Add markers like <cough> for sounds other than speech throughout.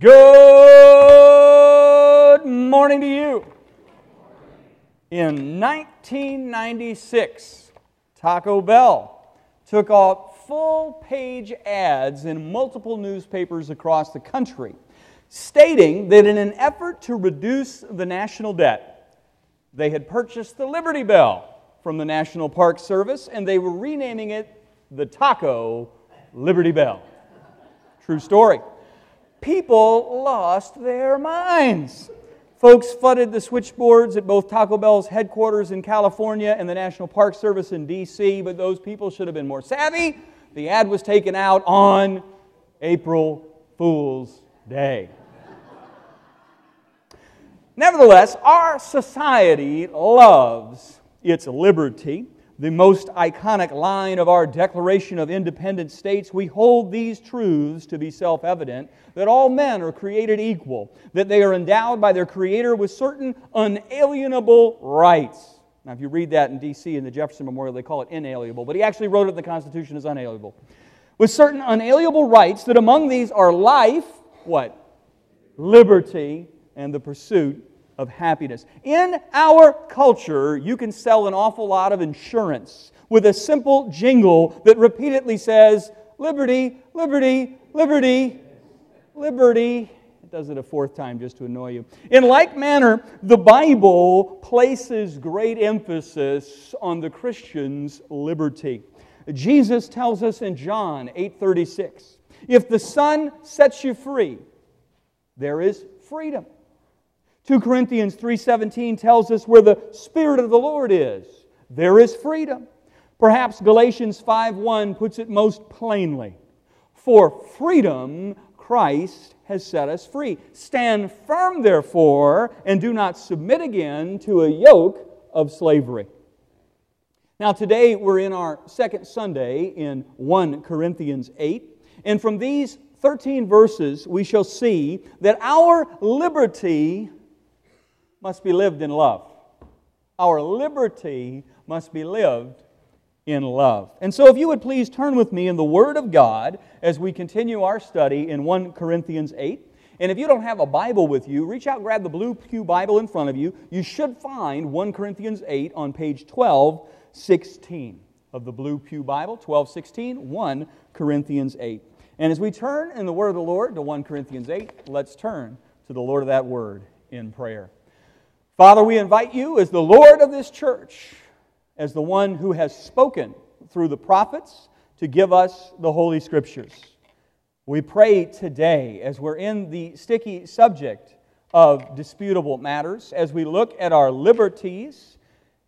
Good morning to you. In 1996, Taco Bell took off full page ads in multiple newspapers across the country, stating that in an effort to reduce the national debt, they had purchased the Liberty Bell from the National Park Service and they were renaming it the Taco Liberty Bell. True story people lost their minds. Folks flooded the switchboards at both Taco Bell's headquarters in California and the National Park Service in D.C., but those people should have been more savvy. The ad was taken out on April Fool's Day. Nevertheless, our society loves its liberty the most iconic line of our Declaration of Independence states, We hold these truths to be self evident that all men are created equal, that they are endowed by their Creator with certain unalienable rights. Now, if you read that in D.C. in the Jefferson Memorial, they call it inalienable, but he actually wrote it in the Constitution as unalienable. With certain unalienable rights, that among these are life, what? Liberty, and the pursuit of happiness. In our culture, you can sell an awful lot of insurance with a simple jingle that repeatedly says, Liberty, liberty, liberty, liberty. It does it a fourth time just to annoy you. In like manner, the Bible places great emphasis on the Christian's liberty. Jesus tells us in John 8:36, if the Son sets you free, there is freedom. 2 Corinthians 3:17 tells us where the spirit of the Lord is, there is freedom. Perhaps Galatians 5:1 puts it most plainly. For freedom Christ has set us free. Stand firm therefore and do not submit again to a yoke of slavery. Now today we're in our second Sunday in 1 Corinthians 8, and from these 13 verses we shall see that our liberty must be lived in love. Our liberty must be lived in love. And so, if you would please turn with me in the Word of God as we continue our study in 1 Corinthians 8. And if you don't have a Bible with you, reach out, grab the Blue Pew Bible in front of you. You should find 1 Corinthians 8 on page 1216 of the Blue Pew Bible, 1216, 1 Corinthians 8. And as we turn in the Word of the Lord to 1 Corinthians 8, let's turn to the Lord of that Word in prayer. Father, we invite you as the Lord of this church, as the one who has spoken through the prophets to give us the Holy Scriptures. We pray today, as we're in the sticky subject of disputable matters, as we look at our liberties,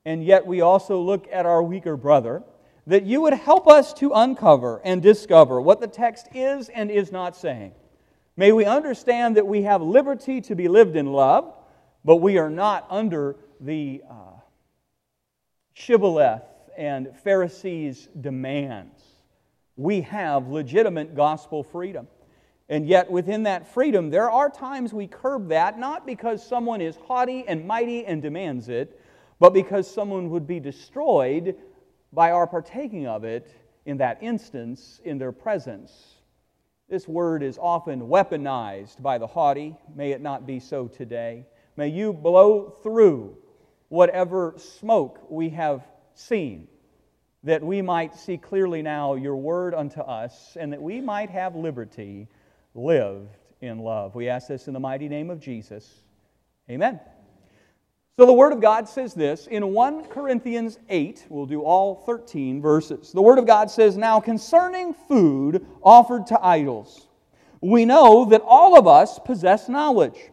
and yet we also look at our weaker brother, that you would help us to uncover and discover what the text is and is not saying. May we understand that we have liberty to be lived in love but we are not under the uh, shibboleth and Pharisees' demands. We have legitimate gospel freedom. And yet, within that freedom, there are times we curb that, not because someone is haughty and mighty and demands it, but because someone would be destroyed by our partaking of it in that instance, in their presence. This word is often weaponized by the haughty. May it not be so today. May you blow through whatever smoke we have seen, that we might see clearly now your word unto us, and that we might have liberty lived in love. We ask this in the mighty name of Jesus. Amen. So the Word of God says this in 1 Corinthians 8, we'll do all 13 verses. The Word of God says, Now concerning food offered to idols, we know that all of us possess knowledge.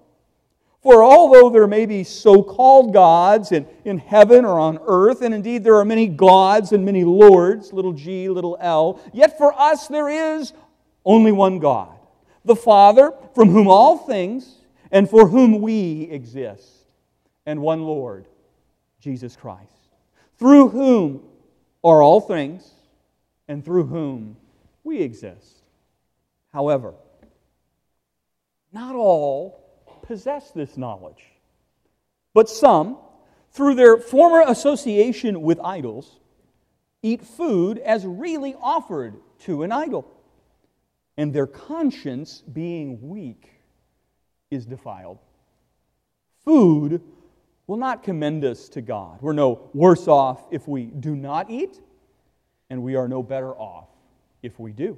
For although there may be so called gods in, in heaven or on earth, and indeed there are many gods and many lords, little g, little l, yet for us there is only one God, the Father, from whom all things and for whom we exist, and one Lord, Jesus Christ, through whom are all things, and through whom we exist. However, not all possess this knowledge, but some, through their former association with idols, eat food as really offered to an idol, and their conscience, being weak, is defiled. Food will not commend us to God. We're no worse off if we do not eat, and we are no better off if we do.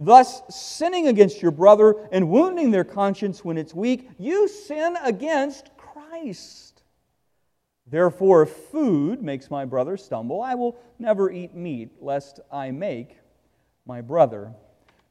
thus sinning against your brother and wounding their conscience when it's weak, you sin against Christ. Therefore, if food makes my brother stumble, I will never eat meat, lest I make my brother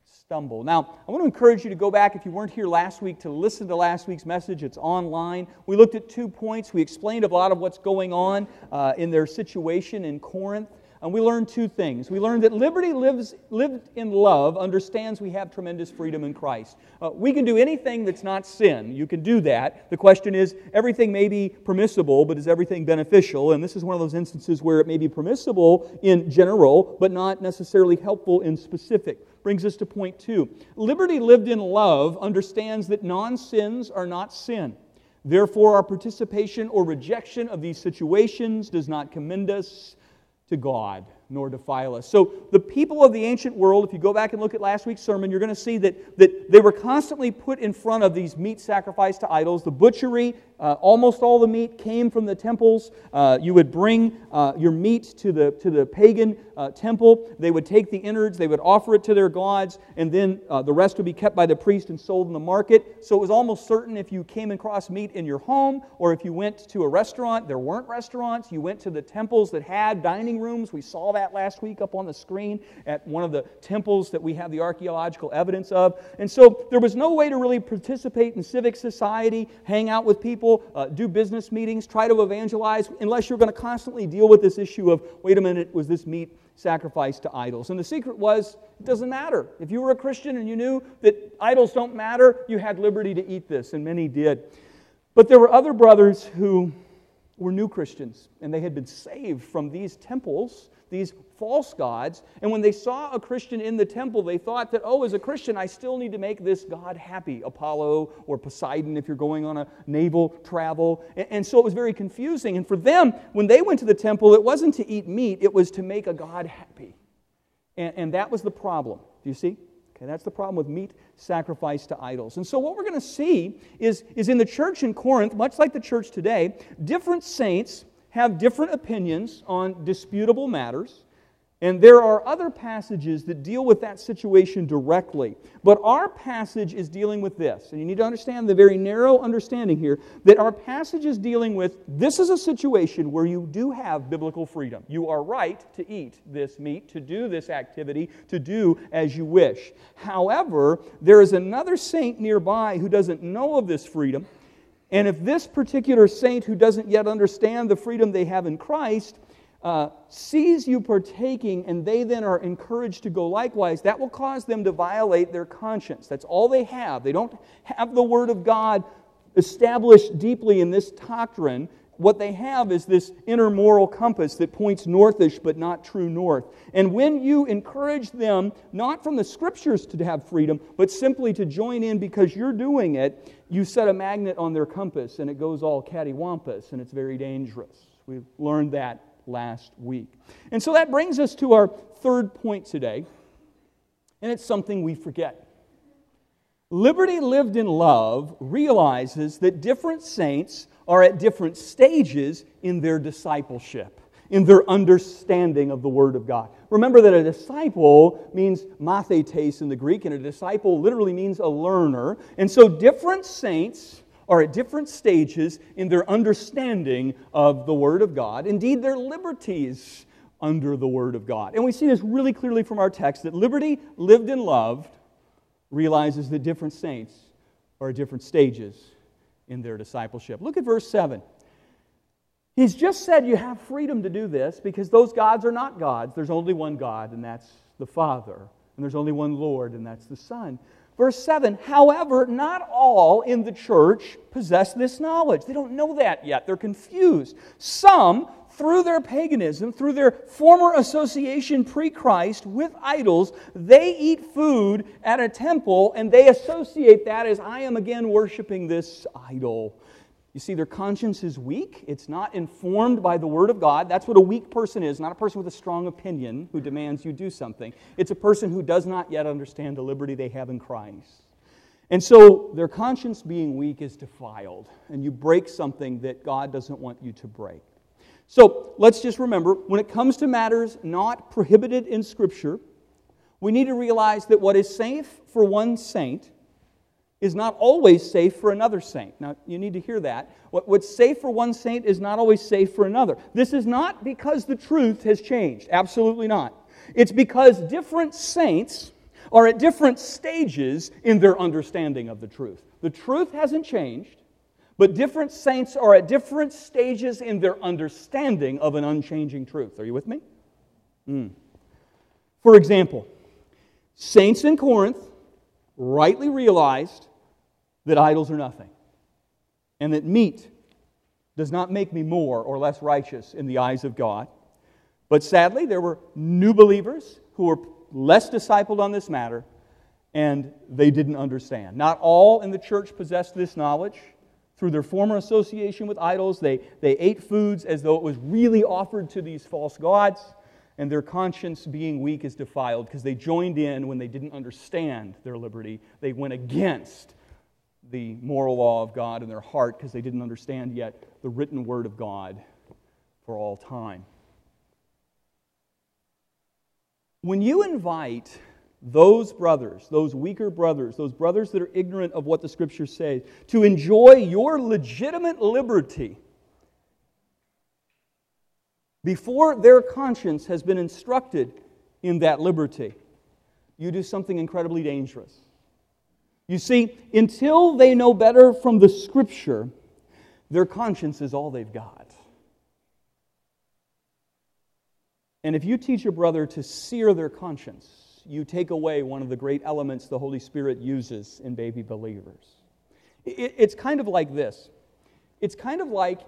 stumble. Now, I want to encourage you to go back, if you weren't here last week, to listen to last week's message. It's online. We looked at two points. We explained a lot of what's going on uh, in their situation in Corinth. And we learned two things. We learned that liberty lives, lived in love understands we have tremendous freedom in Christ. Uh, we can do anything that's not sin. You can do that. The question is everything may be permissible, but is everything beneficial? And this is one of those instances where it may be permissible in general, but not necessarily helpful in specific. Brings us to point two. Liberty lived in love understands that non sins are not sin. Therefore, our participation or rejection of these situations does not commend us to God nor defile us. So, the people of the ancient world, if you go back and look at last week's sermon, you're going to see that, that they were constantly put in front of these meat sacrificed to idols. The butchery, uh, almost all the meat came from the temples. Uh, you would bring uh, your meat to the, to the pagan uh, temple. They would take the innards, they would offer it to their gods, and then uh, the rest would be kept by the priest and sold in the market. So, it was almost certain if you came across meat in your home or if you went to a restaurant, there weren't restaurants, you went to the temples that had dining rooms. We saw that that last week up on the screen at one of the temples that we have the archaeological evidence of. And so there was no way to really participate in civic society, hang out with people, uh, do business meetings, try to evangelize, unless you're going to constantly deal with this issue of wait a minute, was this meat sacrificed to idols? And the secret was it doesn't matter. If you were a Christian and you knew that idols don't matter, you had liberty to eat this, and many did. But there were other brothers who were new Christians, and they had been saved from these temples these false gods. And when they saw a Christian in the temple, they thought that, oh, as a Christian, I still need to make this God happy Apollo or Poseidon if you're going on a naval travel. And so it was very confusing. And for them, when they went to the temple, it wasn't to eat meat, it was to make a God happy. And, and that was the problem. Do you see? Okay, that's the problem with meat sacrifice to idols. And so, what we're going to see is, is in the church in Corinth, much like the church today, different saints have different opinions on disputable matters. And there are other passages that deal with that situation directly. But our passage is dealing with this. And you need to understand the very narrow understanding here that our passage is dealing with this is a situation where you do have biblical freedom. You are right to eat this meat, to do this activity, to do as you wish. However, there is another saint nearby who doesn't know of this freedom and if this particular saint who doesn't yet understand the freedom they have in Christ uh, sees you partaking and they then are encouraged to go likewise, that will cause them to violate their conscience. That's all they have. They don't have the Word of God established deeply in this doctrine what they have is this inner moral compass that points northish but not true north. And when you encourage them, not from the scriptures to have freedom, but simply to join in because you're doing it, you set a magnet on their compass and it goes all cattywampus and it's very dangerous. We learned that last week. And so that brings us to our third point today, and it's something we forget. Liberty lived in love realizes that different saints are at different stages in their discipleship, in their understanding of the Word of God. Remember that a disciple means mathetes in the Greek, and a disciple literally means a learner. And so different saints are at different stages in their understanding of the Word of God, indeed, their liberties under the Word of God. And we see this really clearly from our text that liberty lived and loved realizes that different saints are at different stages in their discipleship. Look at verse 7. He's just said you have freedom to do this because those gods are not gods. There's only one God, and that's the Father. And there's only one Lord, and that's the Son. Verse 7 However, not all in the church possess this knowledge. They don't know that yet. They're confused. Some, through their paganism, through their former association pre Christ with idols, they eat food at a temple and they associate that as I am again worshiping this idol. You see, their conscience is weak. It's not informed by the Word of God. That's what a weak person is, not a person with a strong opinion who demands you do something. It's a person who does not yet understand the liberty they have in Christ. And so their conscience being weak is defiled, and you break something that God doesn't want you to break. So let's just remember when it comes to matters not prohibited in Scripture, we need to realize that what is safe for one saint is not always safe for another saint. Now, you need to hear that. what's safe for one saint is not always safe for another. This is not because the truth has changed. Absolutely not. It's because different saints are at different stages in their understanding of the truth. The truth hasn't changed, but different saints are at different stages in their understanding of an unchanging truth. Are you with me? Mm. For example, saints in Corinth rightly realized that idols are nothing, and that meat does not make me more or less righteous in the eyes of God. But sadly, there were new believers who were less discipled on this matter, and they didn't understand. Not all in the church possessed this knowledge. Through their former association with idols, they, they ate foods as though it was really offered to these false gods, and their conscience, being weak, is defiled because they joined in when they didn't understand their liberty. They went against the moral law of God in their heart because they didn't understand yet the written word of God for all time. When you invite those brothers, those weaker brothers, those brothers that are ignorant of what the scriptures say, to enjoy your legitimate liberty before their conscience has been instructed in that liberty, you do something incredibly dangerous. You see, until they know better from the Scripture, their conscience is all they've got. And if you teach a brother to sear their conscience, you take away one of the great elements the Holy Spirit uses in baby believers. It's kind of like this it's kind of like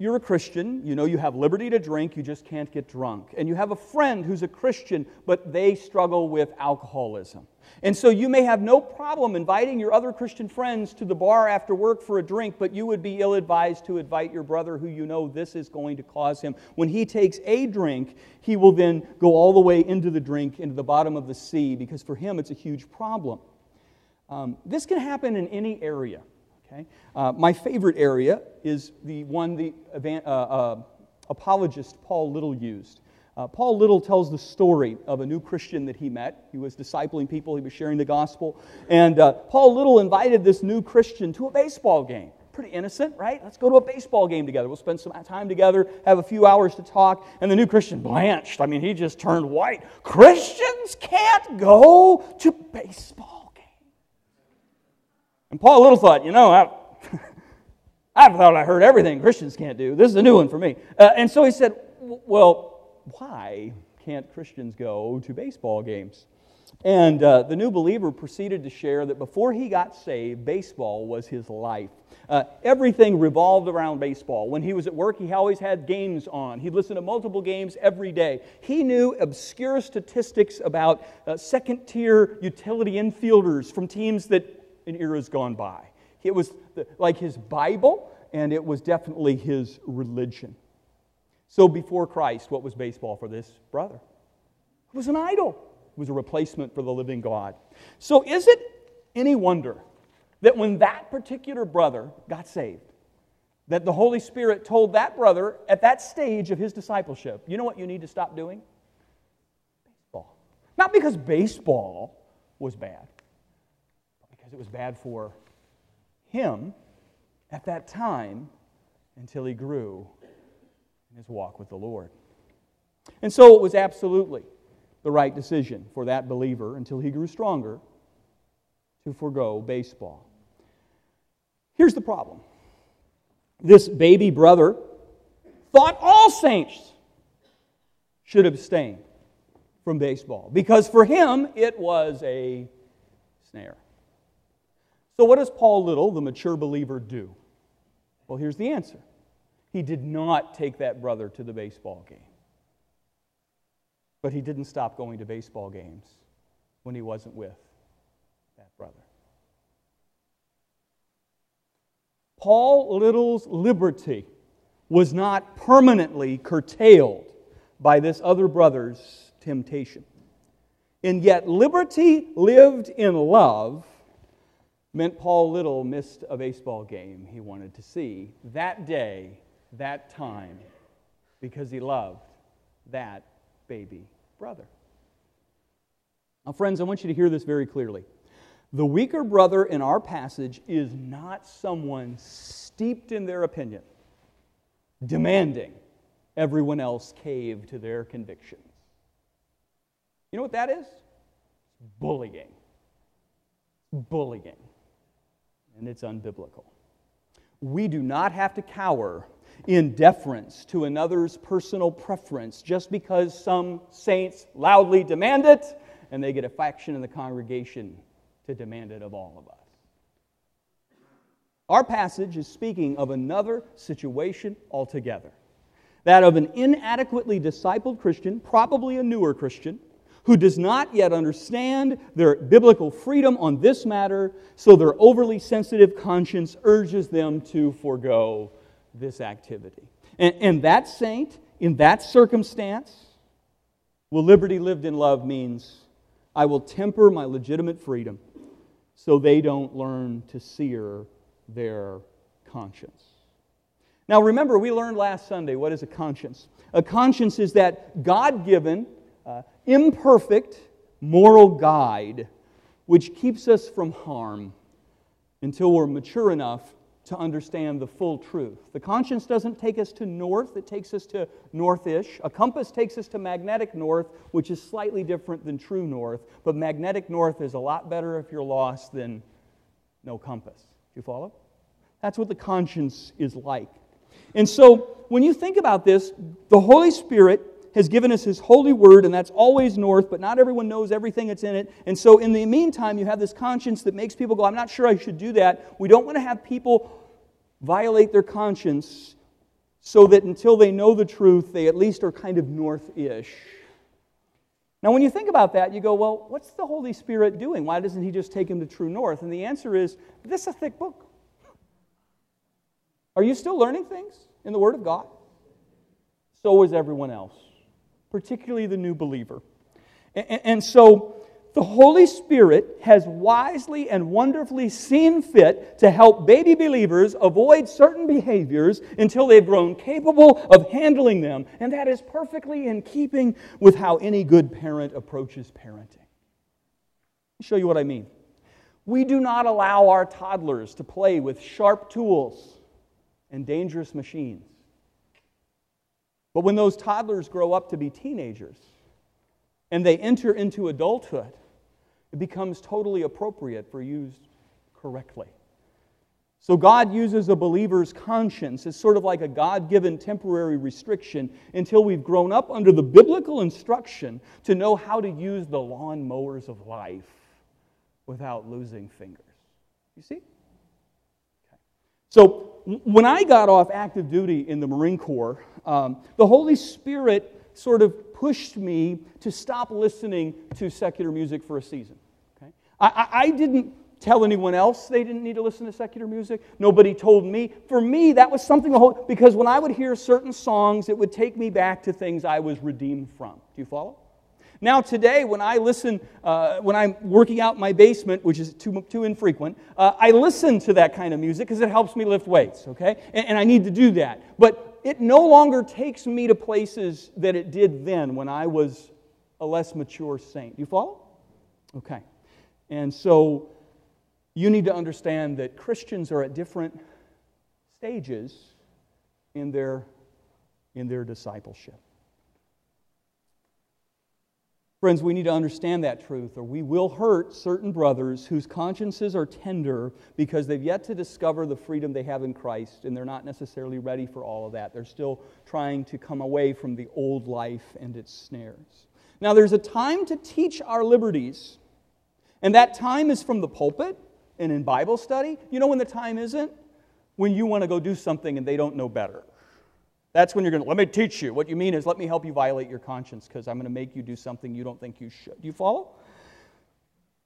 you're a Christian, you know you have liberty to drink, you just can't get drunk. And you have a friend who's a Christian, but they struggle with alcoholism. And so you may have no problem inviting your other Christian friends to the bar after work for a drink, but you would be ill advised to invite your brother who you know this is going to cause him. When he takes a drink, he will then go all the way into the drink, into the bottom of the sea, because for him it's a huge problem. Um, this can happen in any area. Okay? Uh, my favorite area is the one the uh, uh, apologist Paul Little used. Uh, Paul Little tells the story of a new Christian that he met. He was discipling people, he was sharing the gospel. And uh, Paul Little invited this new Christian to a baseball game. Pretty innocent, right? Let's go to a baseball game together. We'll spend some time together, have a few hours to talk. And the new Christian blanched. I mean, he just turned white. Christians can't go to baseball and Paul Little thought, you know, I, <laughs> I thought I heard everything Christians can't do. This is a new one for me. Uh, and so he said, well, why can't Christians go to baseball games? And uh, the new believer proceeded to share that before he got saved, baseball was his life. Uh, everything revolved around baseball. When he was at work, he always had games on. He'd listen to multiple games every day. He knew obscure statistics about uh, second tier utility infielders from teams that in eras gone by. It was like his Bible, and it was definitely his religion. So before Christ, what was baseball for this brother? It was an idol. It was a replacement for the living God. So is it any wonder that when that particular brother got saved, that the Holy Spirit told that brother at that stage of his discipleship, you know what you need to stop doing? Baseball. Not because baseball was bad, it was bad for him at that time until he grew in his walk with the Lord. And so it was absolutely the right decision for that believer until he grew stronger to forego baseball. Here's the problem this baby brother thought all saints should abstain from baseball because for him it was a snare. So, what does Paul Little, the mature believer, do? Well, here's the answer he did not take that brother to the baseball game. But he didn't stop going to baseball games when he wasn't with that brother. Paul Little's liberty was not permanently curtailed by this other brother's temptation. And yet, liberty lived in love meant Paul Little missed a baseball game he wanted to see that day, that time, because he loved that baby brother. Now, friends, I want you to hear this very clearly. The weaker brother in our passage is not someone steeped in their opinion, demanding everyone else cave to their convictions. You know what that is? Bullying. Bullying. And it's unbiblical. We do not have to cower in deference to another's personal preference just because some saints loudly demand it and they get a faction in the congregation to demand it of all of us. Our passage is speaking of another situation altogether that of an inadequately discipled Christian, probably a newer Christian, who does not yet understand their biblical freedom on this matter, so their overly sensitive conscience urges them to forego this activity. And, and that saint, in that circumstance, well, liberty lived in love means I will temper my legitimate freedom so they don't learn to sear their conscience. Now, remember, we learned last Sunday what is a conscience? A conscience is that God given, imperfect moral guide which keeps us from harm until we're mature enough to understand the full truth. The conscience doesn't take us to north, it takes us to northish. A compass takes us to magnetic north, which is slightly different than true north, but magnetic north is a lot better if you're lost than no compass. Do you follow? That's what the conscience is like. And so, when you think about this, the Holy Spirit has given us His holy word, and that's always north, but not everyone knows everything that's in it. And so, in the meantime, you have this conscience that makes people go, I'm not sure I should do that. We don't want to have people violate their conscience so that until they know the truth, they at least are kind of north ish. Now, when you think about that, you go, well, what's the Holy Spirit doing? Why doesn't He just take him to true north? And the answer is this is a thick book. Are you still learning things in the Word of God? So is everyone else, particularly the new believer. And, so, the Holy Spirit has wisely and wonderfully seen fit to help baby believers avoid certain behaviors until they've grown capable of handling them. And that is perfectly in keeping with how any good parent approaches parenting. Let me show you what I mean. We do not allow our toddlers to play with sharp tools and dangerous machines. But when those toddlers grow up to be teenagers and they enter into adulthood, it becomes totally appropriate for used correctly. So God uses a believer's conscience as sort of like a God given temporary restriction until we've grown up under the biblical instruction to know how to use the lawn mowers of life without losing fingers. You see? So when I got off active duty in the Marine Corps, um, the Holy Spirit sort of pushed me to stop listening to secular music for a season. Okay? I, I didn't tell anyone else they didn't need to listen to secular music. Nobody told me. For me, that was something whole, because when I would hear certain songs, it would take me back to things I was redeemed from. Do you follow? Now, today, when I listen, uh, when I'm working out my basement, which is too, too infrequent, uh, I listen to that kind of music because it helps me lift weights, okay? And, and I need to do that. But it no longer takes me to places that it did then when I was a less mature saint. You follow? Okay. And so you need to understand that Christians are at different stages in their, in their discipleship. Friends, we need to understand that truth, or we will hurt certain brothers whose consciences are tender because they've yet to discover the freedom they have in Christ, and they're not necessarily ready for all of that. They're still trying to come away from the old life and its snares. Now, there's a time to teach our liberties, and that time is from the pulpit and in Bible study. You know when the time isn't? When you want to go do something and they don't know better. That's when you're going to, let me teach you. What you mean is, let me help you violate your conscience because I'm going to make you do something you don't think you should. Do you follow?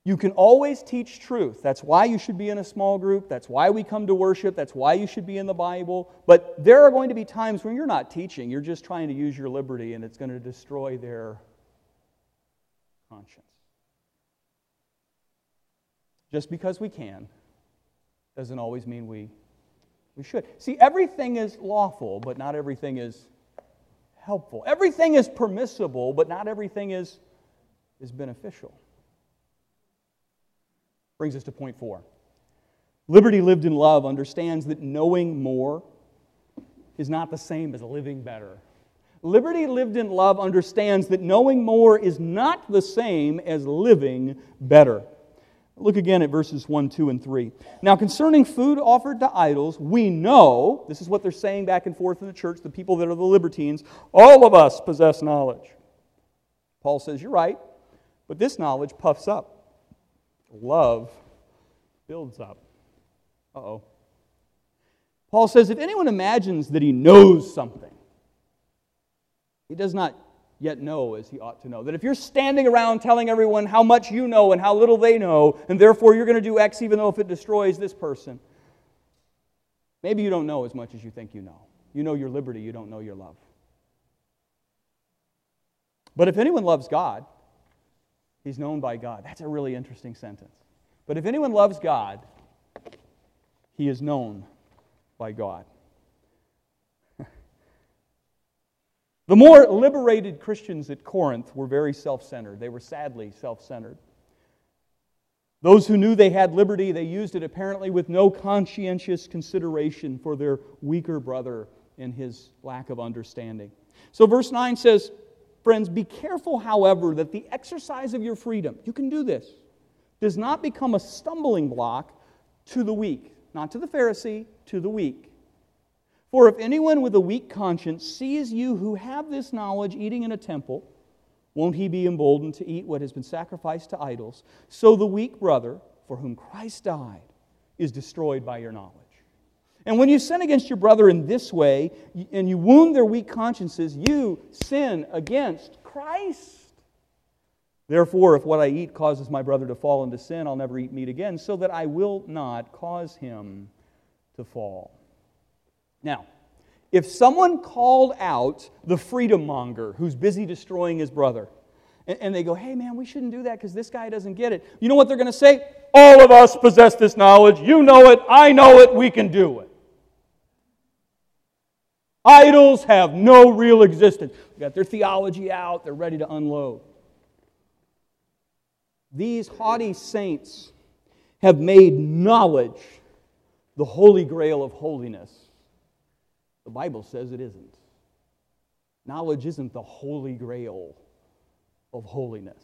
You can always teach truth. That's why you should be in a small group. That's why we come to worship. That's why you should be in the Bible. But there are going to be times when you're not teaching. You're just trying to use your liberty, and it's going to destroy their conscience. Just because we can doesn't always mean we we should. See, everything is lawful, but not everything is helpful. Everything is permissible, but not everything is, is beneficial. Brings us to point four. Liberty lived in love understands that knowing more is not the same as living better. Liberty lived in love understands that knowing more is not the same as living better. Look again at verses 1, 2, and 3. Now, concerning food offered to idols, we know, this is what they're saying back and forth in the church, the people that are the libertines, all of us possess knowledge. Paul says, You're right, but this knowledge puffs up. Love builds up. Uh oh. Paul says, If anyone imagines that he knows something, he does not yet know as he ought to know. That if you're standing around telling everyone how much you know and how little they know, and therefore you're going to do X even though if it destroys this person, maybe you don't know as much as you think you know. You know your liberty, you don't know your love. But if anyone loves God, he's known by God. That's a really interesting sentence. But if anyone loves God, he is known by God. The more liberated Christians at Corinth were very self centered. They were sadly self centered. Those who knew they had liberty, they used it apparently with no conscientious consideration for their weaker brother and his lack of understanding. So, verse 9 says, Friends, be careful, however, that the exercise of your freedom, you can do this, does not become a stumbling block to the weak. Not to the Pharisee, to the weak. For if anyone with a weak conscience sees you who have this knowledge eating in a temple, won't he be emboldened to eat what has been sacrificed to idols? So the weak brother, for whom Christ died, is destroyed by your knowledge. And when you sin against your brother in this way, and you wound their weak consciences, you sin against Christ. Therefore, if what I eat causes my brother to fall into sin, I'll never eat meat again, so that I will not cause him to fall. Now, if someone called out the freedom monger who's busy destroying his brother, and, they go, hey man, we shouldn't do that because this guy doesn't get it, you know what they're going to say? All of us possess this knowledge. You know it. I know it. We can do it. Idols have no real existence. They got their theology out, they're ready to unload. These haughty saints have made knowledge the holy grail of holiness. The Bible says it isn't. Knowledge isn't the holy grail of holiness.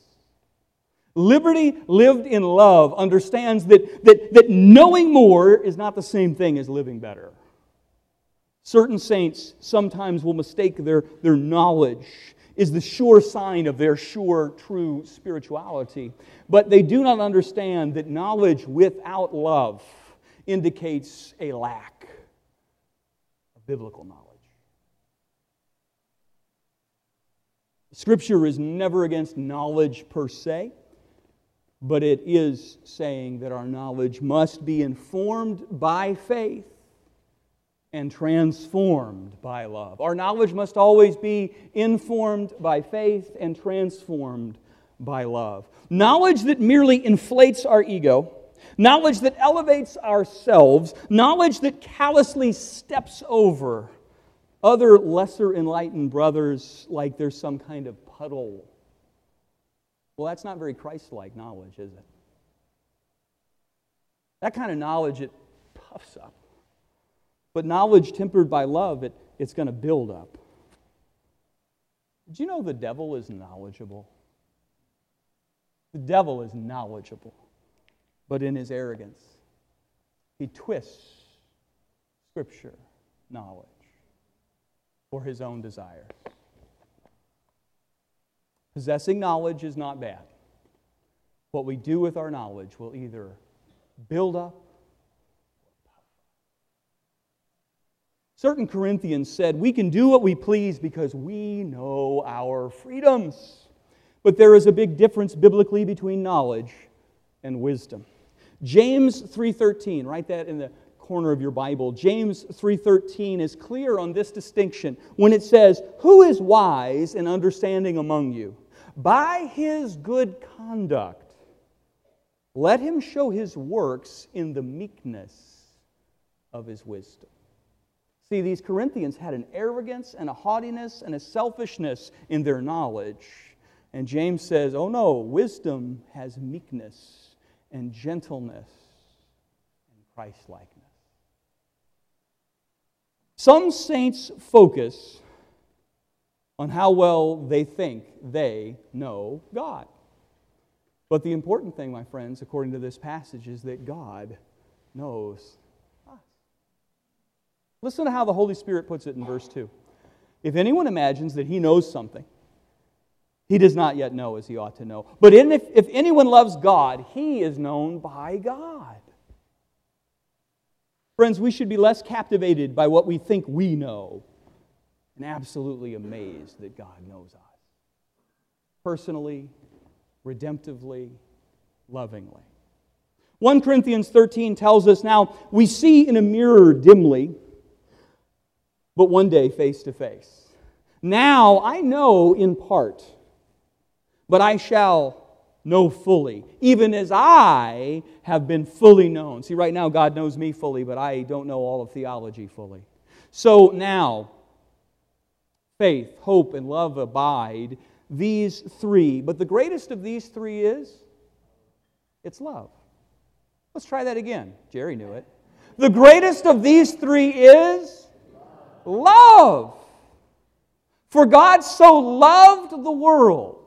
Liberty lived in love understands that, that, that knowing more is not the same thing as living better. Certain saints sometimes will mistake their, their knowledge is the sure sign of their sure, true spirituality. But they do not understand that knowledge without love indicates a lack biblical knowledge. Scripture is never against knowledge per se, but it is saying that our knowledge must be informed by faith and transformed by love. Our knowledge must always be informed by faith and transformed by love. Knowledge that merely inflates our ego knowledge that elevates ourselves, knowledge that callously steps over other lesser enlightened brothers like there's some kind of puddle. Well, that's not very Christ like knowledge, is it? That kind of knowledge, it puffs up. But knowledge tempered by love, it, it's going to build up. Did you know the devil is knowledgeable? The devil is knowledgeable, but in his arrogance, he twists Scripture knowledge for his own desires. Possessing knowledge is not bad. What we do with our knowledge will either build up Certain Corinthians said, We can do what we please because we know our freedoms. But there is a big difference biblically between knowledge and wisdom. James 3:13, write that in the corner of your Bible. James 3:13 is clear on this distinction when it says, "Who is wise and understanding among you? By his good conduct let him show his works in the meekness of his wisdom." See, these Corinthians had an arrogance and a haughtiness and a selfishness in their knowledge. And James says, oh no, wisdom has meekness and gentleness and Christlikeness. Some saints focus on how well they think they know God. But the important thing, my friends, according to this passage, is that God knows us. Listen to how the Holy Spirit puts it in verse 2. If anyone imagines that he knows something, he does not yet know as he ought to know. But if, if anyone loves God, he is known by God. Friends, we should be less captivated by what we think we know and absolutely amazed that God knows us. Personally, redemptively, lovingly. 1 Corinthians 13 tells us now, we see in a mirror dimly but one day face to face. Now I know in part, but I shall know fully, even as I have been fully known. See, right now, God knows me fully, but I don't know all of theology fully. So now, faith, hope, and love abide, these three. But the greatest of these three is it's love. Let's try that again. Jerry knew it. The greatest of these three is love. For God so loved the world,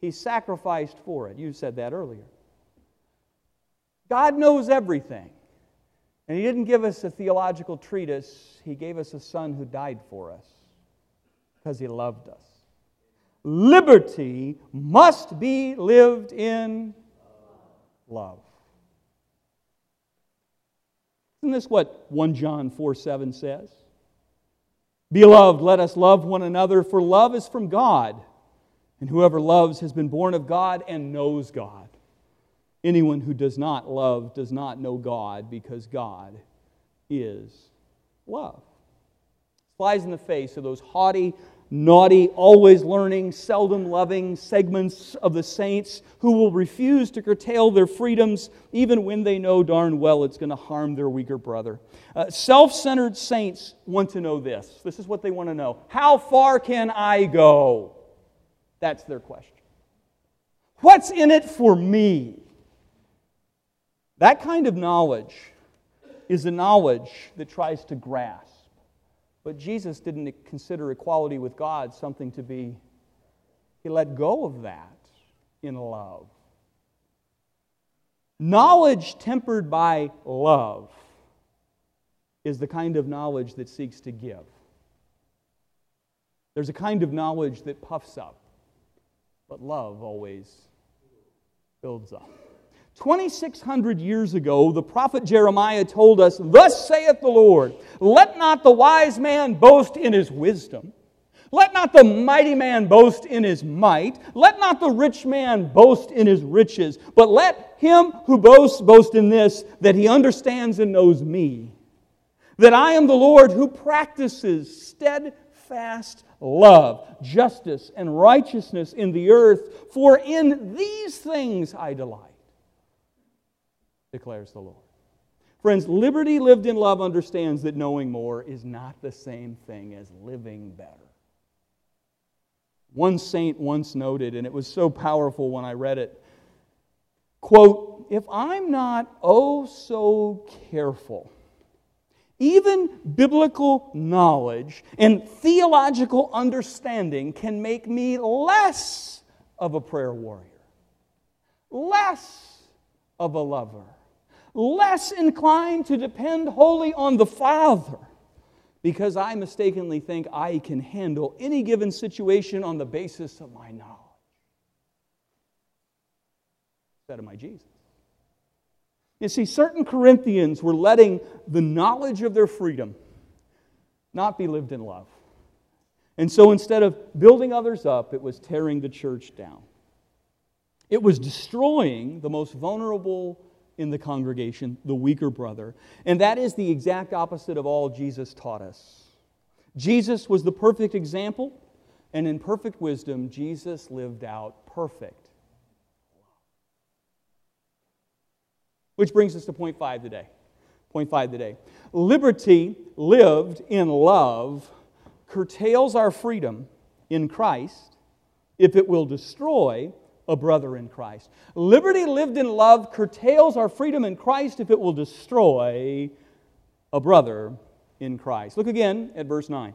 he sacrificed for it. You said that earlier. God knows everything. And he didn't give us a theological treatise, he gave us a son who died for us because he loved us. Liberty must be lived in love. Isn't this what 1 John 4 7 says? Beloved, let us love one another, for love is from God. And whoever loves has been born of God and knows God. Anyone who does not love does not know God, because God is love. Flies in the face of those haughty, naughty, always learning, seldom loving segments of the saints who will refuse to curtail their freedoms even when they know darn well it's going to harm their weaker brother. Uh, Self centered saints want to know this. This is what they want to know How far can I go? That's their question. What's in it for me? That kind of knowledge is a knowledge that tries to grasp but Jesus didn't consider equality with God something to be, he let go of that in love. Knowledge tempered by love is the kind of knowledge that seeks to give. There's a kind of knowledge that puffs up, but love always builds up. 2,600 years ago, the prophet Jeremiah told us, Thus saith the Lord, let not the wise man boast in his wisdom. Let not the mighty man boast in his might. Let not the rich man boast in his riches. But let him who boasts boast in this, that he understands and knows me. That I am the Lord who practices steadfast love, justice, and righteousness in the earth. For in these things I delight declares the Lord. Friends, liberty lived in love understands that knowing more is not the same thing as living better. One saint once noted, and it was so powerful when I read it quote, If I'm not oh so careful Even biblical knowledge and theological understanding can make me less of a prayer warrior, less of a lover, less inclined to depend wholly on the Father because I mistakenly think I can handle any given situation on the basis of my knowledge instead of my Jesus. You see, certain Corinthians were letting the knowledge of their freedom not be lived in love. And so instead of building others up, it was tearing the church down. It was destroying the most vulnerable in the congregation, the weaker brother. And that is the exact opposite of all Jesus taught us. Jesus was the perfect example, and in perfect wisdom, Jesus lived out perfect Which brings us to point five today. Point five today. Liberty lived in love curtails our freedom in Christ if it will destroy a brother in Christ. Liberty lived in love curtails our freedom in Christ if it will destroy a brother in Christ. Look again at verse 9.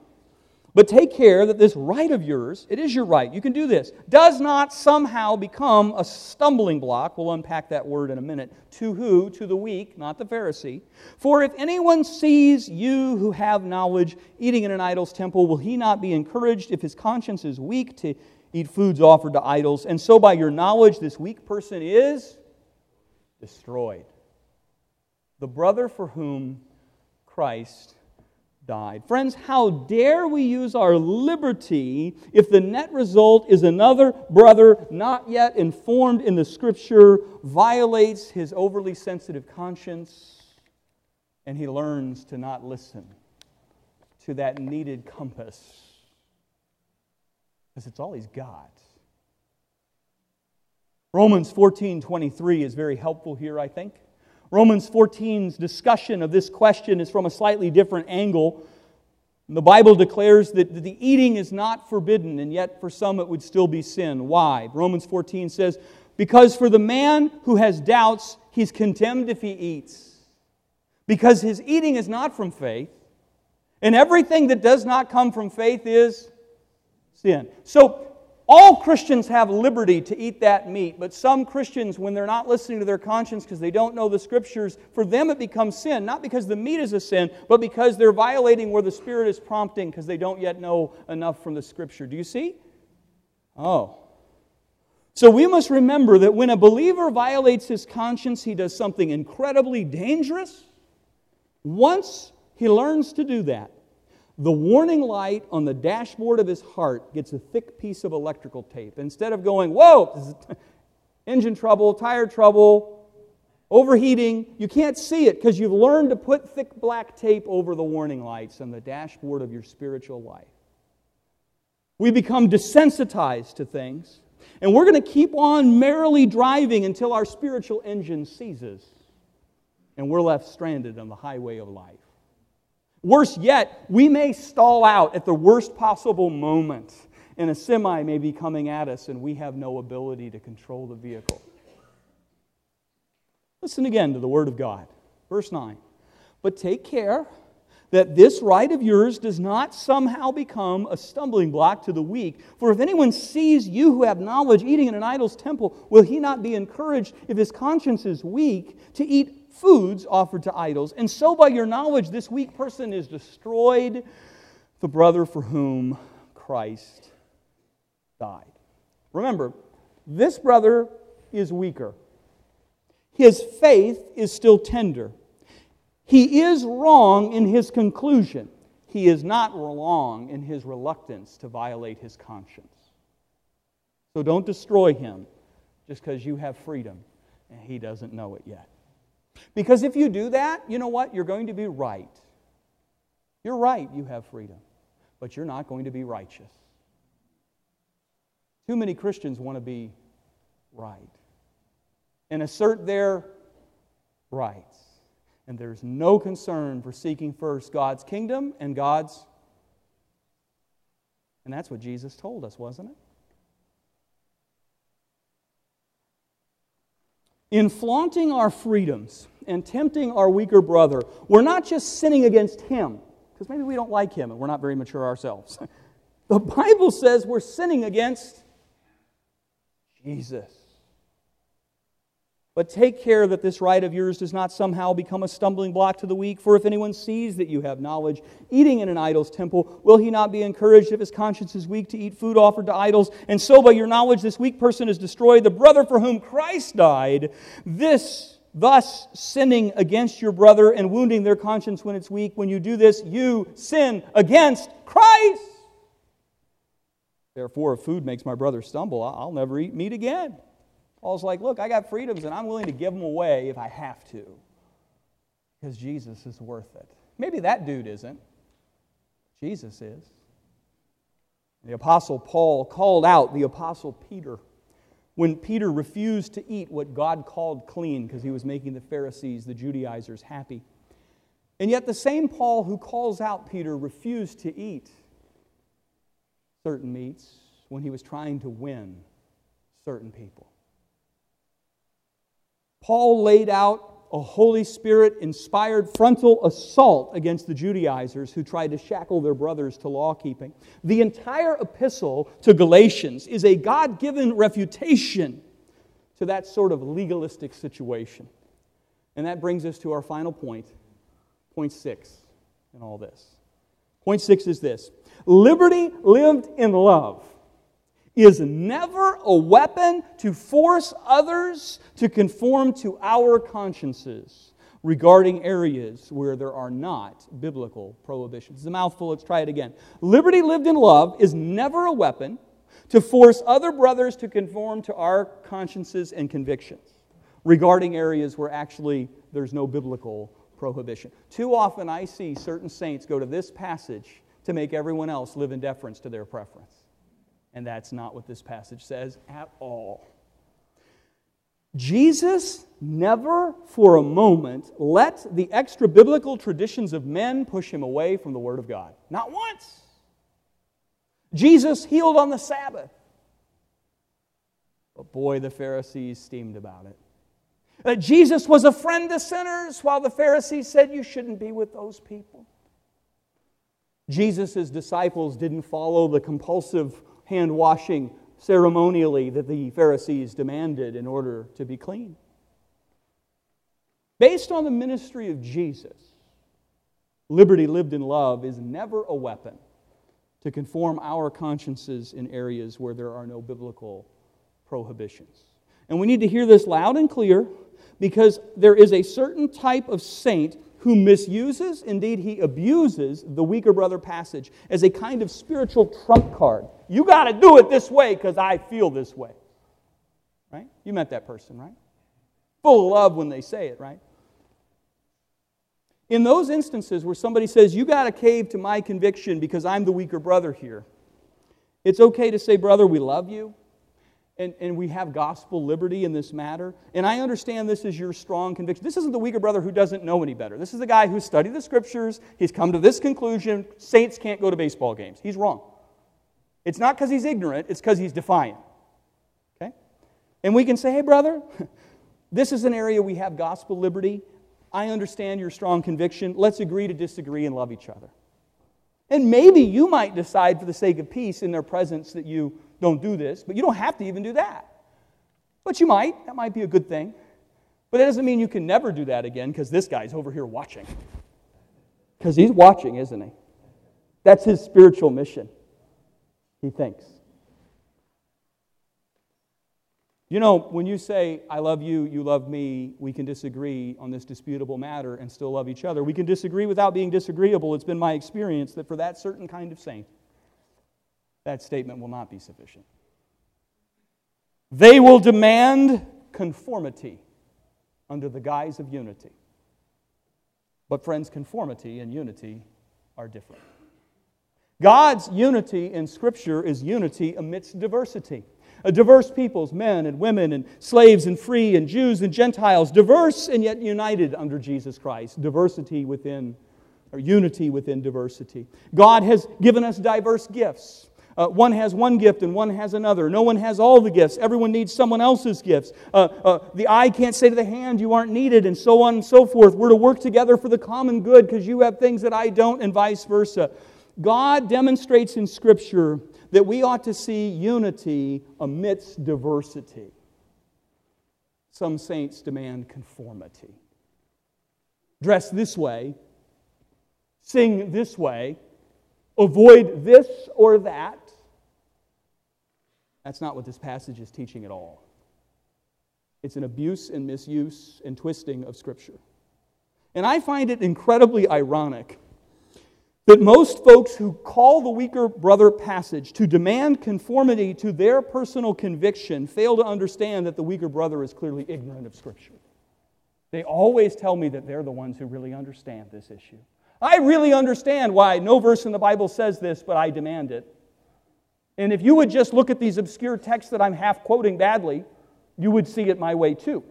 But take care that this right of yours, it is your right, you can do this, does not somehow become a stumbling block. We'll unpack that word in a minute. To who? To the weak, not the Pharisee. For if anyone sees you who have knowledge eating in an idol's temple, will he not be encouraged if his conscience is weak to eat foods offered to idols? And so by your knowledge, this weak person is destroyed. The brother for whom Christ died. Friends, how dare we use our liberty if the net result is another brother not yet informed in the scripture violates his overly sensitive conscience and he learns to not listen to that needed compass because it's all he's got. Romans 14 23 is very helpful here, I think. Romans 14's discussion of this question is from a slightly different angle. The Bible declares that the eating is not forbidden, and yet for some it would still be sin. Why? Romans 14 says, Because for the man who has doubts, he's condemned if he eats. Because his eating is not from faith, and everything that does not come from faith is sin. So all Christians have liberty to eat that meat, but some Christians, when they're not listening to their conscience because they don't know the scriptures, for them it becomes sin, not because the meat is a sin, but because they're violating where the Spirit is prompting because they don't yet know enough from the scripture. Do you see? Oh. So we must remember that when a believer violates his conscience, he does something incredibly dangerous. Once he learns to do that, the warning light on the dashboard of his heart gets a thick piece of electrical tape. Instead of going, whoa, engine trouble, tire trouble, overheating, you can't see it because you've learned to put thick black tape over the warning lights on the dashboard of your spiritual life. We become desensitized to things, and we're going to keep on merrily driving until our spiritual engine seizes and we're left stranded on the highway of life. Worse yet, we may stall out at the worst possible moment, and a semi may be coming at us, and we have no ability to control the vehicle. Listen again to the Word of God. Verse 9. But take care that this right of yours does not somehow become a stumbling block to the weak. For if anyone sees you who have knowledge eating in an idol's temple, will he not be encouraged if his conscience is weak to eat foods offered to idols. And so, by your knowledge, this weak person is destroyed, the brother for whom Christ died. Remember, this brother is weaker. His faith is still tender. He is wrong in his conclusion. He is not wrong in his reluctance to violate his conscience. So don't destroy him just because you have freedom and he doesn't know it yet. Because if you do that, you know what? You're going to be right. You're right, you have freedom, but you're not going to be righteous. Too many Christians want to be right and assert their rights. And there's no concern for seeking first God's kingdom and God's. And that's what Jesus told us, wasn't it? In flaunting our freedoms and tempting our weaker brother, we're not just sinning against him, because maybe we don't like him and we're not very mature ourselves. <laughs> the Bible says we're sinning against Jesus. But take care that this right of yours does not somehow become a stumbling block to the weak. For if anyone sees that you have knowledge, eating in an idol's temple, will he not be encouraged if his conscience is weak to eat food offered to idols? And so, by your knowledge, this weak person is destroyed, the brother for whom Christ died. This, thus, sinning against your brother and wounding their conscience when it's weak, when you do this, you sin against Christ. Therefore, if food makes my brother stumble, I'll never eat meat again. Paul's like, look, I got freedoms and I'm willing to give them away if I have to because Jesus is worth it. Maybe that dude isn't. Jesus is. The Apostle Paul called out the Apostle Peter when Peter refused to eat what God called clean because he was making the Pharisees, the Judaizers, happy. And yet, the same Paul who calls out Peter refused to eat certain meats when he was trying to win certain people. Paul laid out a Holy Spirit inspired frontal assault against the Judaizers who tried to shackle their brothers to law keeping. The entire epistle to Galatians is a God given refutation to that sort of legalistic situation. And that brings us to our final point, point six in all this. Point six is this liberty lived in love is never a weapon to force others to conform to our consciences regarding areas where there are not biblical prohibitions. It's a mouthful, let's try it again. Liberty lived in love is never a weapon to force other brothers to conform to our consciences and convictions regarding areas where actually there's no biblical prohibition. Too often I see certain saints go to this passage to make everyone else live in deference to their preference. And that's not what this passage says at all. Jesus never for a moment let the extra biblical traditions of men push him away from the Word of God. Not once. Jesus healed on the Sabbath. But boy, the Pharisees steamed about it. That Jesus was a friend to sinners, while the Pharisees said you shouldn't be with those people. Jesus' disciples didn't follow the compulsive hand washing ceremonially that the Pharisees demanded in order to be clean. Based on the ministry of Jesus, liberty lived in love is never a weapon to conform our consciences in areas where there are no biblical prohibitions. And we need to hear this loud and clear because there is a certain type of saint who misuses, indeed, he abuses the weaker brother passage as a kind of spiritual trump card. You got to do it this way because I feel this way. Right? You met that person, right? Full of love when they say it, right? In those instances where somebody says, You got to cave to my conviction because I'm the weaker brother here, it's okay to say, Brother, we love you and, and we have gospel liberty in this matter. And I understand this is your strong conviction. This isn't the weaker brother who doesn't know any better. This is the guy who studied the scriptures. He's come to this conclusion saints can't go to baseball games. He's wrong. It's not because he's ignorant, it's because he's defiant. Okay? And we can say, hey, brother, <laughs> this is an area we have gospel liberty. I understand your strong conviction. Let's agree to disagree and love each other. And maybe you might decide, for the sake of peace in their presence, that you don't do this, but you don't have to even do that. But you might. That might be a good thing. But that doesn't mean you can never do that again because this guy's over here watching. Because he's watching, isn't he? That's his spiritual mission, he thinks. You know, when you say, I love you, you love me, we can disagree on this disputable matter and still love each other. We can disagree without being disagreeable. It's been my experience that for that certain kind of saint, that statement will not be sufficient. They will demand conformity under the guise of unity. But, friends, conformity and unity are different. God's unity in Scripture is unity amidst diversity. A diverse peoples, men and women, and slaves and free, and Jews and Gentiles, diverse and yet united under Jesus Christ. Diversity within, or unity within diversity. God has given us diverse gifts Uh, one has one gift and one has another. No one has all the gifts. Everyone needs someone else's gifts. Uh, uh, the eye can't say to the hand, You aren't needed, and so on and so forth. We're to work together for the common good because you have things that I don't, and vice versa. God demonstrates in Scripture that we ought to see unity amidst diversity. Some saints demand conformity. Dress this way, sing this way, avoid this or that. That's not what this passage is teaching at all. It's an abuse and misuse and twisting of Scripture. And I find it incredibly ironic that most folks who call the weaker brother passage to demand conformity to their personal conviction fail to understand that the weaker brother is clearly ignorant of Scripture. They always tell me that they're the ones who really understand this issue. I really understand why no verse in the Bible says this, but I demand it. And if you would just look at these obscure texts that I'm half quoting badly, you would see it my way too.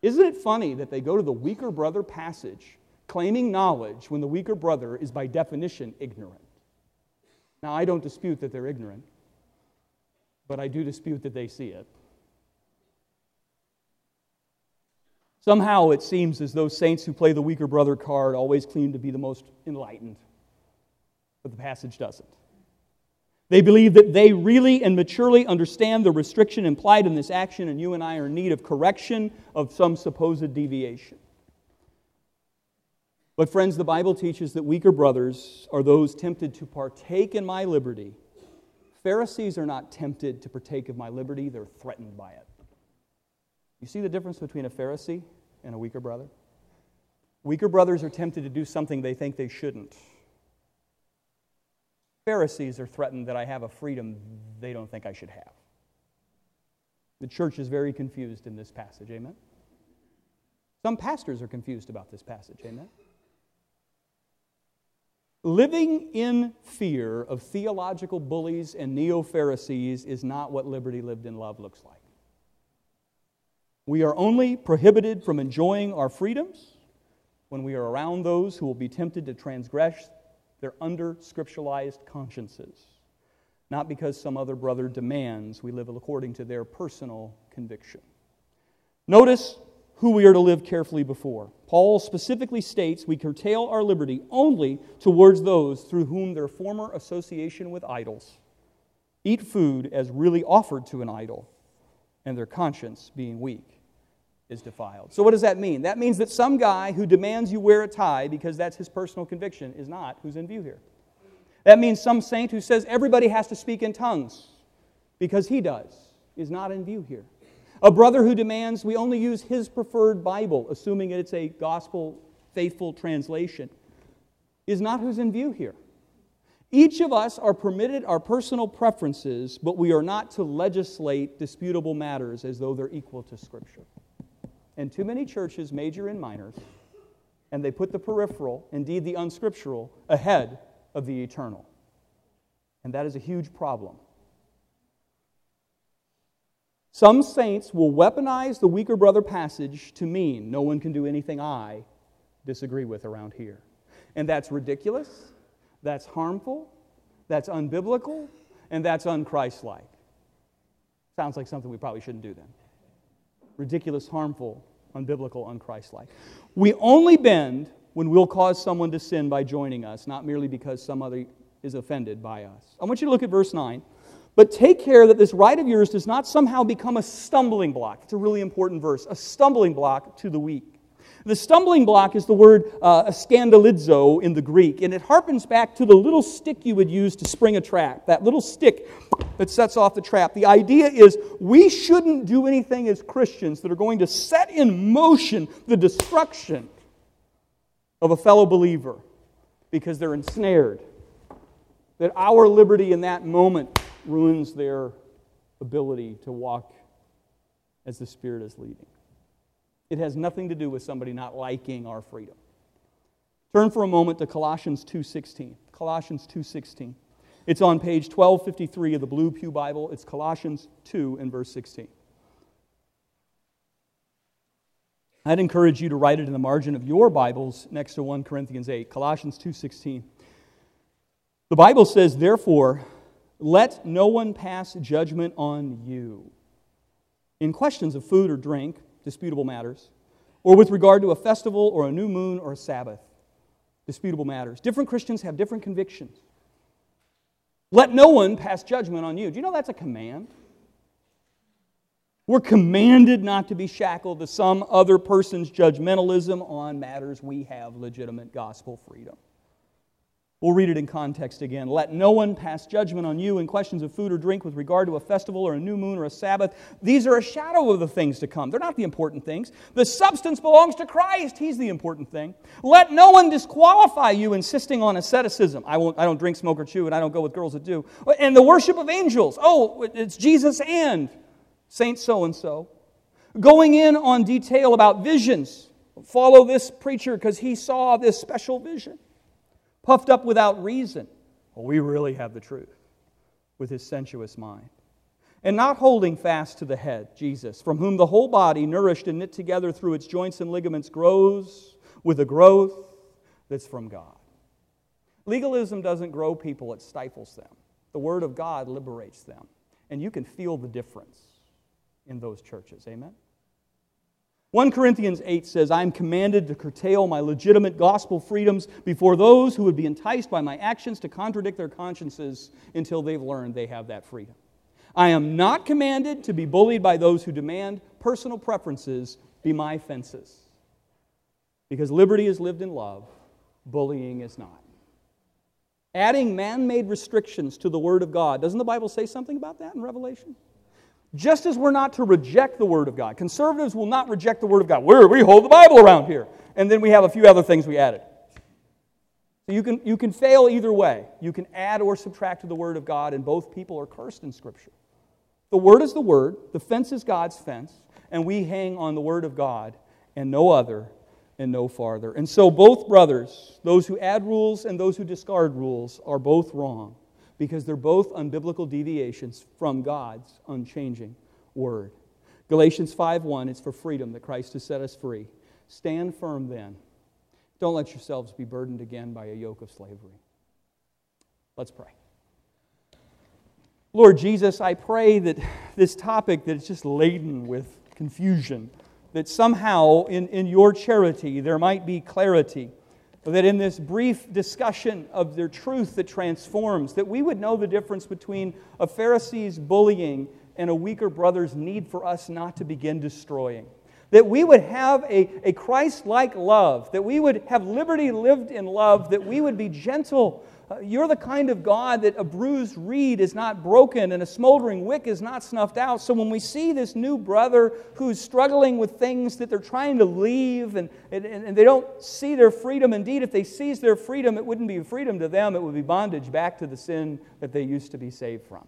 Isn't it funny that they go to the weaker brother passage claiming knowledge when the weaker brother is by definition ignorant? Now, I don't dispute that they're ignorant, but I do dispute that they see it. Somehow it seems as though saints who play the weaker brother card always claim to be the most enlightened but the passage doesn't. They believe that they really and maturely understand the restriction implied in this action, and you and I are in need of correction of some supposed deviation. But, friends, the Bible teaches that weaker brothers are those tempted to partake in my liberty. Pharisees are not tempted to partake of my liberty, they're threatened by it. You see the difference between a Pharisee and a weaker brother? Weaker brothers are tempted to do something they think they shouldn't. Pharisees are threatened that I have a freedom they don't think I should have. The church is very confused in this passage, amen? Some pastors are confused about this passage, amen? Living in fear of theological bullies and neo Pharisees is not what liberty lived in love looks like. We are only prohibited from enjoying our freedoms when we are around those who will be tempted to transgress their under scripturalized consciences, not because some other brother demands we live according to their personal conviction. Notice who we are to live carefully before. Paul specifically states we curtail our liberty only towards those through whom their former association with idols eat food as really offered to an idol, and their conscience being weak is defiled. So, what does that mean? That means that some guy who demands you wear a tie because that's his personal conviction is not who's in view here. That means some saint who says everybody has to speak in tongues because he does is not in view here. A brother who demands we only use his preferred Bible, assuming it's a gospel faithful translation, is not who's in view here. Each of us are permitted our personal preferences, but we are not to legislate disputable matters as though they're equal to Scripture. And too many churches major in minors, and they put the peripheral, indeed the unscriptural, ahead of the eternal. And that is a huge problem. Some saints will weaponize the weaker brother passage to mean no one can do anything I disagree with around here. And that's ridiculous, that's harmful, that's unbiblical, and that's unchristlike. Sounds like something we probably shouldn't do then ridiculous, harmful, unbiblical, unchristlike. We only bend when we'll cause someone to sin by joining us, not merely because some other is offended by us. I want you to look at verse 9. But take care that this right of yours does not somehow become a stumbling block. It's a really important verse. A stumbling block to the weak. The stumbling block is the word uh, scandalizo in the Greek, and it harpens back to the little stick you would use to spring a trap, that little stick that sets off the trap. The idea is we shouldn't do anything as Christians that are going to set in motion the destruction of a fellow believer because they're ensnared. That our liberty in that moment ruins their ability to walk as the Spirit is leading. It has nothing to do with somebody not liking our freedom. Turn for a moment to Colossians 2:16. Colossians 2:16. It's on page 1253 of the Blue Pew Bible. It's Colossians 2 and verse 16. I'd encourage you to write it in the margin of your Bibles next to 1 Corinthians 8, Colossians 2:16. The Bible says, therefore, let no one pass judgment on you in questions of food or drink, disputable matters, or with regard to a festival or a new moon or a Sabbath, disputable matters. Different Christians have different convictions. Let no one pass judgment on you. Do you know that's a command? We're commanded not to be shackled to some other person's judgmentalism on matters we have legitimate gospel freedom. We'll read it in context again. Let no one pass judgment on you in questions of food or drink with regard to a festival or a new moon or a Sabbath. These are a shadow of the things to come. They're not the important things. The substance belongs to Christ. He's the important thing. Let no one disqualify you insisting on asceticism. I, won't, I don't drink, smoke, or chew, and I don't go with girls that do. And the worship of angels. Oh, it's Jesus and Saint so and so. Going in on detail about visions. Follow this preacher because he saw this special vision puffed up without reason. Well, we really have the truth with his sensuous mind. And not holding fast to the head, Jesus, from whom the whole body, nourished and knit together through its joints and ligaments, grows with a growth that's from God. Legalism doesn't grow people, it stifles them. The Word of God liberates them. And you can feel the difference in those churches. Amen? 1 Corinthians 8 says, I am commanded to curtail my legitimate gospel freedoms before those who would be enticed by my actions to contradict their consciences until they've learned they have that freedom. I am not commanded to be bullied by those who demand personal preferences be my fences. Because liberty is lived in love, bullying is not. Adding man made restrictions to the Word of God, doesn't the Bible say something about that in Revelation? Just as we're not to reject the Word of God. Conservatives will not reject the Word of God. We're, we hold the Bible around here. And then we have a few other things we added. So you can, you can fail either way. You can add or subtract to the Word of God, and both people are cursed in Scripture. The Word is the Word, the fence is God's fence, and we hang on the Word of God and no other and no farther. And so both brothers, those who add rules and those who discard rules, are both wrong because they're both unbiblical deviations from God's unchanging word. Galatians 5:1 it's for freedom that Christ has set us free. Stand firm then. Don't let yourselves be burdened again by a yoke of slavery. Let's pray. Lord Jesus, I pray that this topic that is just laden with confusion, that somehow in, in your charity there might be clarity that in this brief discussion of their truth that transforms, that we would know the difference between a Pharisee's bullying and a weaker brother's need for us not to begin destroying. That we would have a, a Christ like love, that we would have liberty lived in love, that we would be gentle Uh, you're the kind of God that a bruised reed is not broken and a smoldering wick is not snuffed out. So when we see this new brother who's struggling with things that they're trying to leave and, and, and they don't see their freedom, indeed, if they seize their freedom, it wouldn't be freedom to them, it would be bondage back to the sin that they used to be saved from.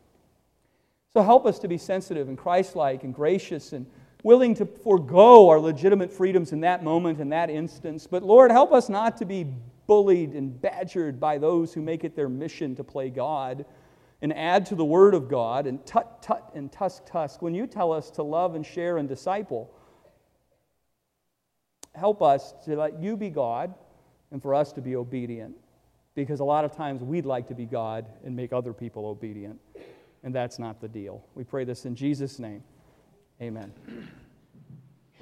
So help us to be sensitive and Christ like and gracious and willing to forego our legitimate freedoms in that moment, in that instance. But Lord, help us not to be bullied and badgered by those who make it their mission to play God and add to the Word of God and tut tut and tusk tusk. When you tell us to love and share and disciple, help us to let you be God and for us to be obedient. Because a lot of times we'd like to be God and make other people obedient. And that's not the deal. We pray this in Jesus' name. Amen.